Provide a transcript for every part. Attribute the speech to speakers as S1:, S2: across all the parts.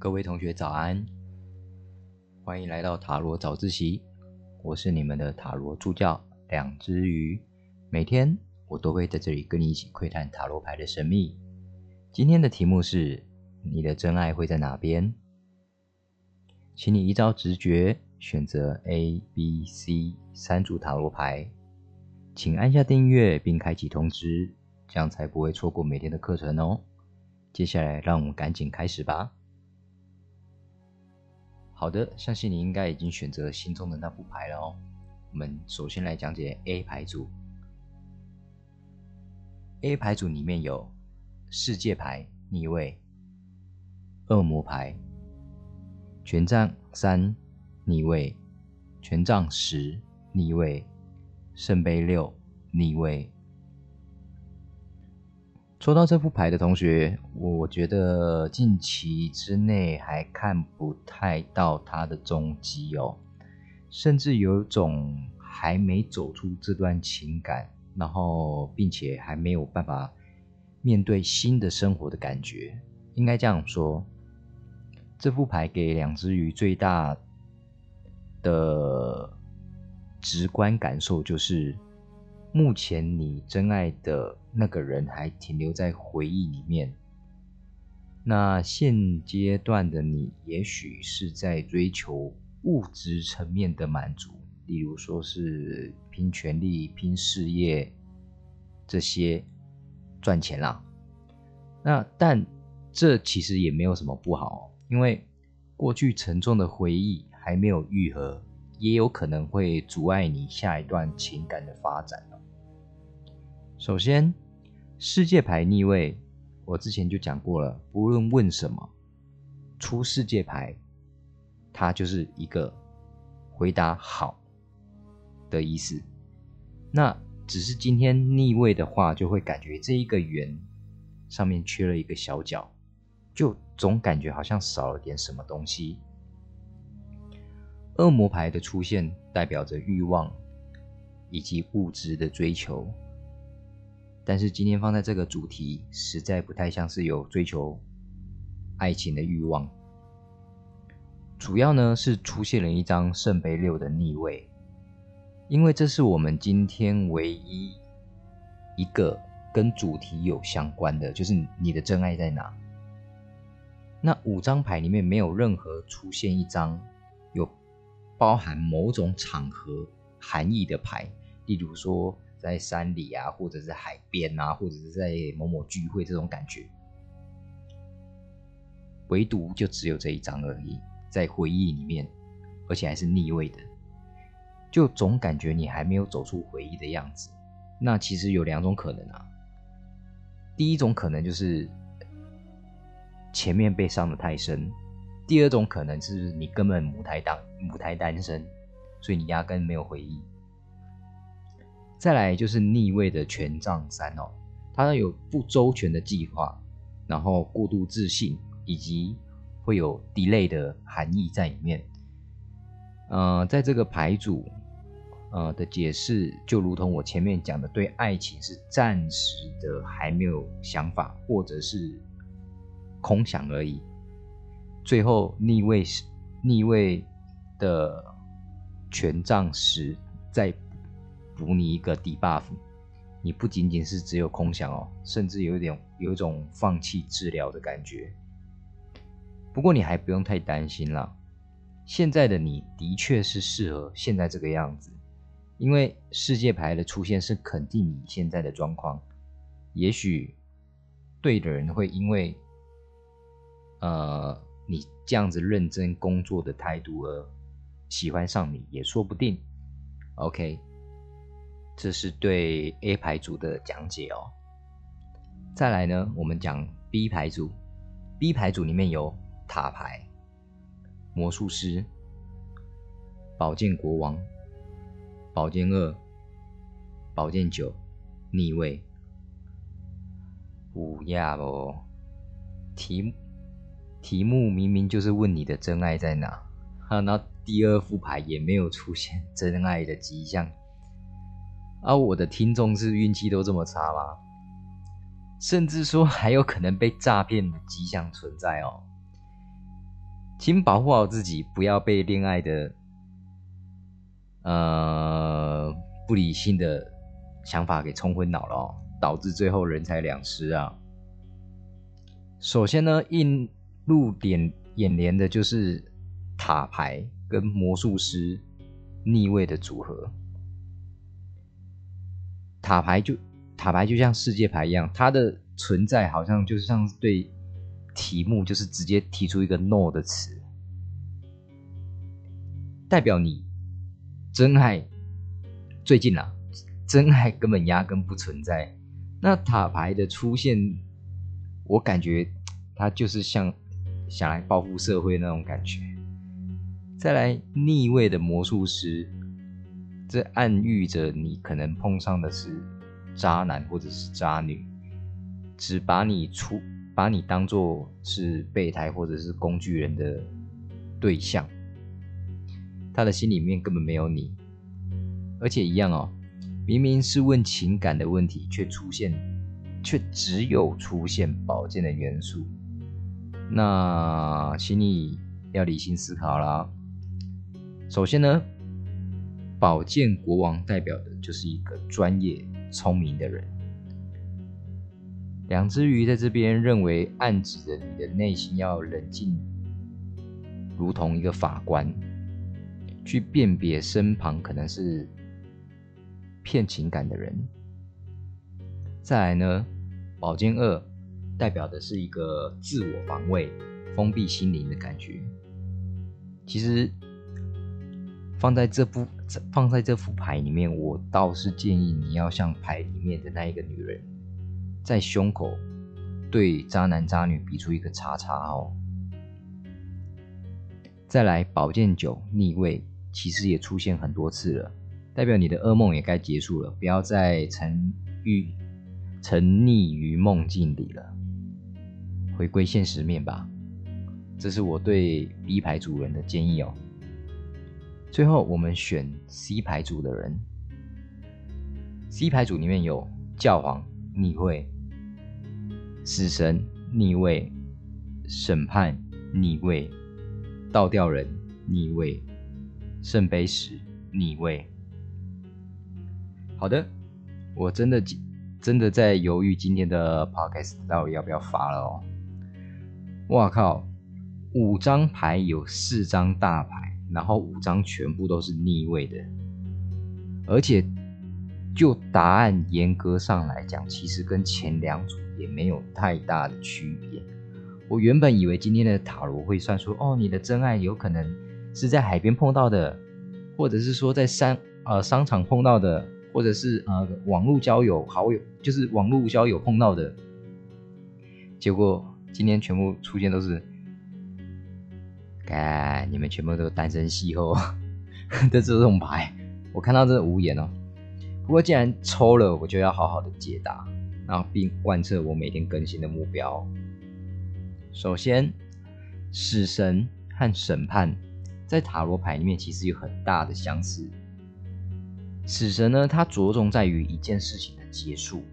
S1: 各位同学早安，欢迎来到塔罗早自习。我是你们的塔罗助教两只鱼，每天我都会在这里跟你一起窥探塔罗牌的神秘。今天的题目是：你的真爱会在哪边？请你依照直觉选择 A、B、C 三组塔罗牌，请按下订阅并开启通知，这样才不会错过每天的课程哦。接下来，让我们赶紧开始吧。好的，相信你应该已经选择心中的那副牌了哦。我们首先来讲解 A 牌组。A 牌组里面有世界牌逆位、恶魔牌、权杖三逆位、权杖十逆位、圣杯六逆位。抽到这副牌的同学，我觉得近期之内还看不太到他的踪迹哦，甚至有种还没走出这段情感，然后并且还没有办法面对新的生活的感觉。应该这样说，这副牌给两只鱼最大的直观感受就是。目前你真爱的那个人还停留在回忆里面，那现阶段的你也许是在追求物质层面的满足，例如说是拼权力、拼事业这些赚钱啦。那但这其实也没有什么不好，因为过去沉重的回忆还没有愈合，也有可能会阻碍你下一段情感的发展。首先，世界牌逆位，我之前就讲过了。不论问什么，出世界牌，它就是一个回答好的意思。那只是今天逆位的话，就会感觉这一个圆上面缺了一个小角，就总感觉好像少了点什么东西。恶魔牌的出现，代表着欲望以及物质的追求。但是今天放在这个主题，实在不太像是有追求爱情的欲望。主要呢是出现了一张圣杯六的逆位，因为这是我们今天唯一一个跟主题有相关的，就是你的真爱在哪。那五张牌里面没有任何出现一张有包含某种场合含义的牌，例如说。在山里啊，或者是海边啊，或者是在某某聚会这种感觉，唯独就只有这一张而已，在回忆里面，而且还是逆位的，就总感觉你还没有走出回忆的样子。那其实有两种可能啊，第一种可能就是前面被伤的太深，第二种可能是你根本母胎单母胎单身，所以你压根没有回忆。再来就是逆位的权杖三哦，它有不周全的计划，然后过度自信，以及会有 delay 的含义在里面。呃，在这个牌组，呃的解释就如同我前面讲的，对爱情是暂时的还没有想法，或者是空想而已。最后逆位是逆位的权杖十在。补你一个 debuff，你不仅仅是只有空想哦，甚至有一点有一种放弃治疗的感觉。不过你还不用太担心啦，现在的你的确是适合现在这个样子，因为世界牌的出现是肯定你现在的状况。也许对的人会因为呃你这样子认真工作的态度而喜欢上你，也说不定。OK。这是对 A 牌组的讲解哦。再来呢，我们讲 B 牌组。B 牌组里面有塔牌、魔术师、宝剑国王、宝剑二、宝剑九逆位。不要哦，题题目明明就是问你的真爱在哪，哈，那第二副牌也没有出现真爱的迹象。而我的听众是运气都这么差吗？甚至说还有可能被诈骗的迹象存在哦。请保护好自己，不要被恋爱的呃不理性的想法给冲昏脑了哦，导致最后人财两失啊。首先呢，映入点眼帘的就是塔牌跟魔术师逆位的组合。塔牌就塔牌就像世界牌一样，它的存在好像就是像对题目就是直接提出一个 “no” 的词，代表你真爱最近啊，真爱根本压根不存在。那塔牌的出现，我感觉它就是像想来报复社会那种感觉。再来逆位的魔术师。这暗喻着你可能碰上的是渣男或者是渣女，只把你出把你当做是备胎或者是工具人的对象，他的心里面根本没有你，而且一样哦，明明是问情感的问题，却出现却只有出现宝剑的元素，那请你要理性思考啦。首先呢。宝剑国王代表的就是一个专业、聪明的人。两只鱼在这边认为，暗指着你的内心要冷静，如同一个法官，去辨别身旁可能是骗情感的人。再来呢，宝剑二代表的是一个自我防卫、封闭心灵的感觉。其实。放在这部放在这副牌里面，我倒是建议你要像牌里面的那一个女人，在胸口对渣男渣女比出一个叉叉哦。再来，宝剑九逆位，其实也出现很多次了，代表你的噩梦也该结束了，不要再沉郁沉溺于梦境里了，回归现实面吧。这是我对 B 牌主人的建议哦。最后，我们选 C 牌组的人。C 牌组里面有教皇逆位、死神逆位、审判逆位、倒吊人逆位、圣杯十逆位。好的，我真的真的在犹豫今天的 podcast 到底要不要发了哦。哇靠，五张牌有四张大牌。然后五张全部都是逆位的，而且就答案严格上来讲，其实跟前两组也没有太大的区别。我原本以为今天的塔罗会算出，哦，你的真爱有可能是在海边碰到的，或者是说在商呃商场碰到的，或者是呃网络交友好友，就是网络交友碰到的。结果今天全部出现都是。哎，你们全部都单身邂逅的这种牌，我看到真的无言哦。不过既然抽了，我就要好好的解答，然后并贯彻我每天更新的目标。首先，死神和审判在塔罗牌里面其实有很大的相似。死神呢，它着重在于一件事情的结束，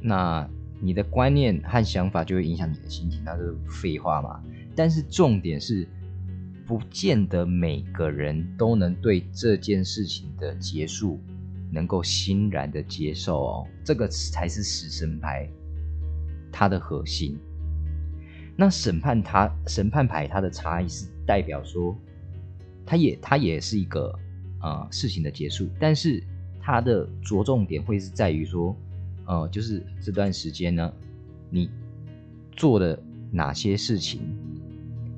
S1: 那你的观念和想法就会影响你的心情，那是废话嘛。但是重点是。不见得每个人都能对这件事情的结束能够欣然的接受哦，这个才是死神牌它的核心。那审判它审判牌它的差异是代表说，它也它也是一个呃事情的结束，但是它的着重点会是在于说，呃，就是这段时间呢，你做的哪些事情。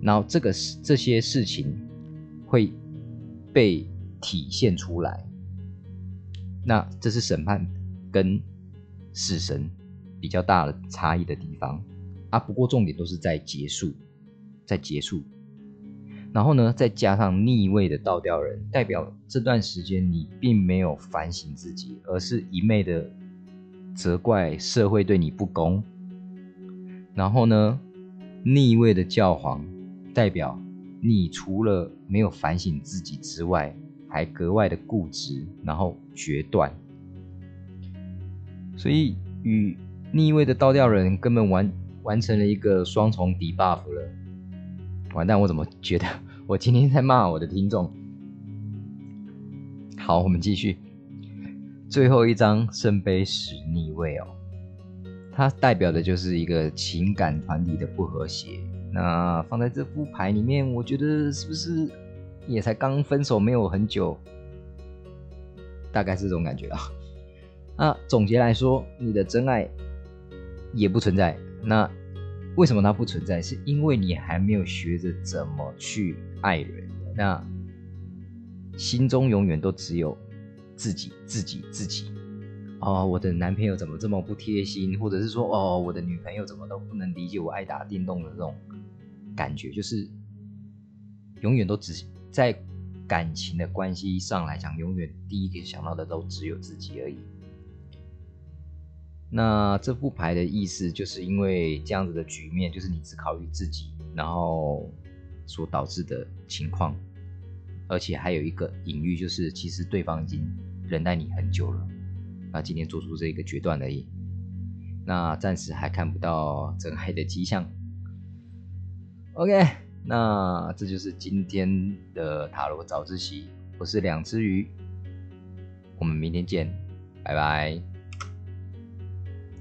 S1: 然后这个这些事情会被体现出来，那这是审判跟死神比较大的差异的地方啊。不过重点都是在结束，在结束。然后呢，再加上逆位的倒吊人，代表这段时间你并没有反省自己，而是一昧的责怪社会对你不公。然后呢，逆位的教皇。代表你除了没有反省自己之外，还格外的固执，然后决断，所以与逆位的倒吊人根本完完成了一个双重 debuff 了。完蛋，我怎么觉得我今天在骂我的听众？好，我们继续。最后一张圣杯十逆位哦，它代表的就是一个情感团体的不和谐。那放在这副牌里面，我觉得是不是也才刚分手没有很久？大概是这种感觉啊。那总结来说，你的真爱也不存在。那为什么它不存在？是因为你还没有学着怎么去爱人。那心中永远都只有自己，自己，自己。哦，我的男朋友怎么这么不贴心？或者是说，哦，我的女朋友怎么都不能理解我爱打电动的这种感觉，就是永远都只在感情的关系上来讲，永远第一个想到的都只有自己而已。那这副牌的意思，就是因为这样子的局面，就是你只考虑自己，然后所导致的情况，而且还有一个隐喻，就是其实对方已经忍耐你很久了，那今天做出这个决断而已，那暂时还看不到真爱的迹象。OK，那这就是今天的塔罗早自习，我是两只鱼，我们明天见，拜拜。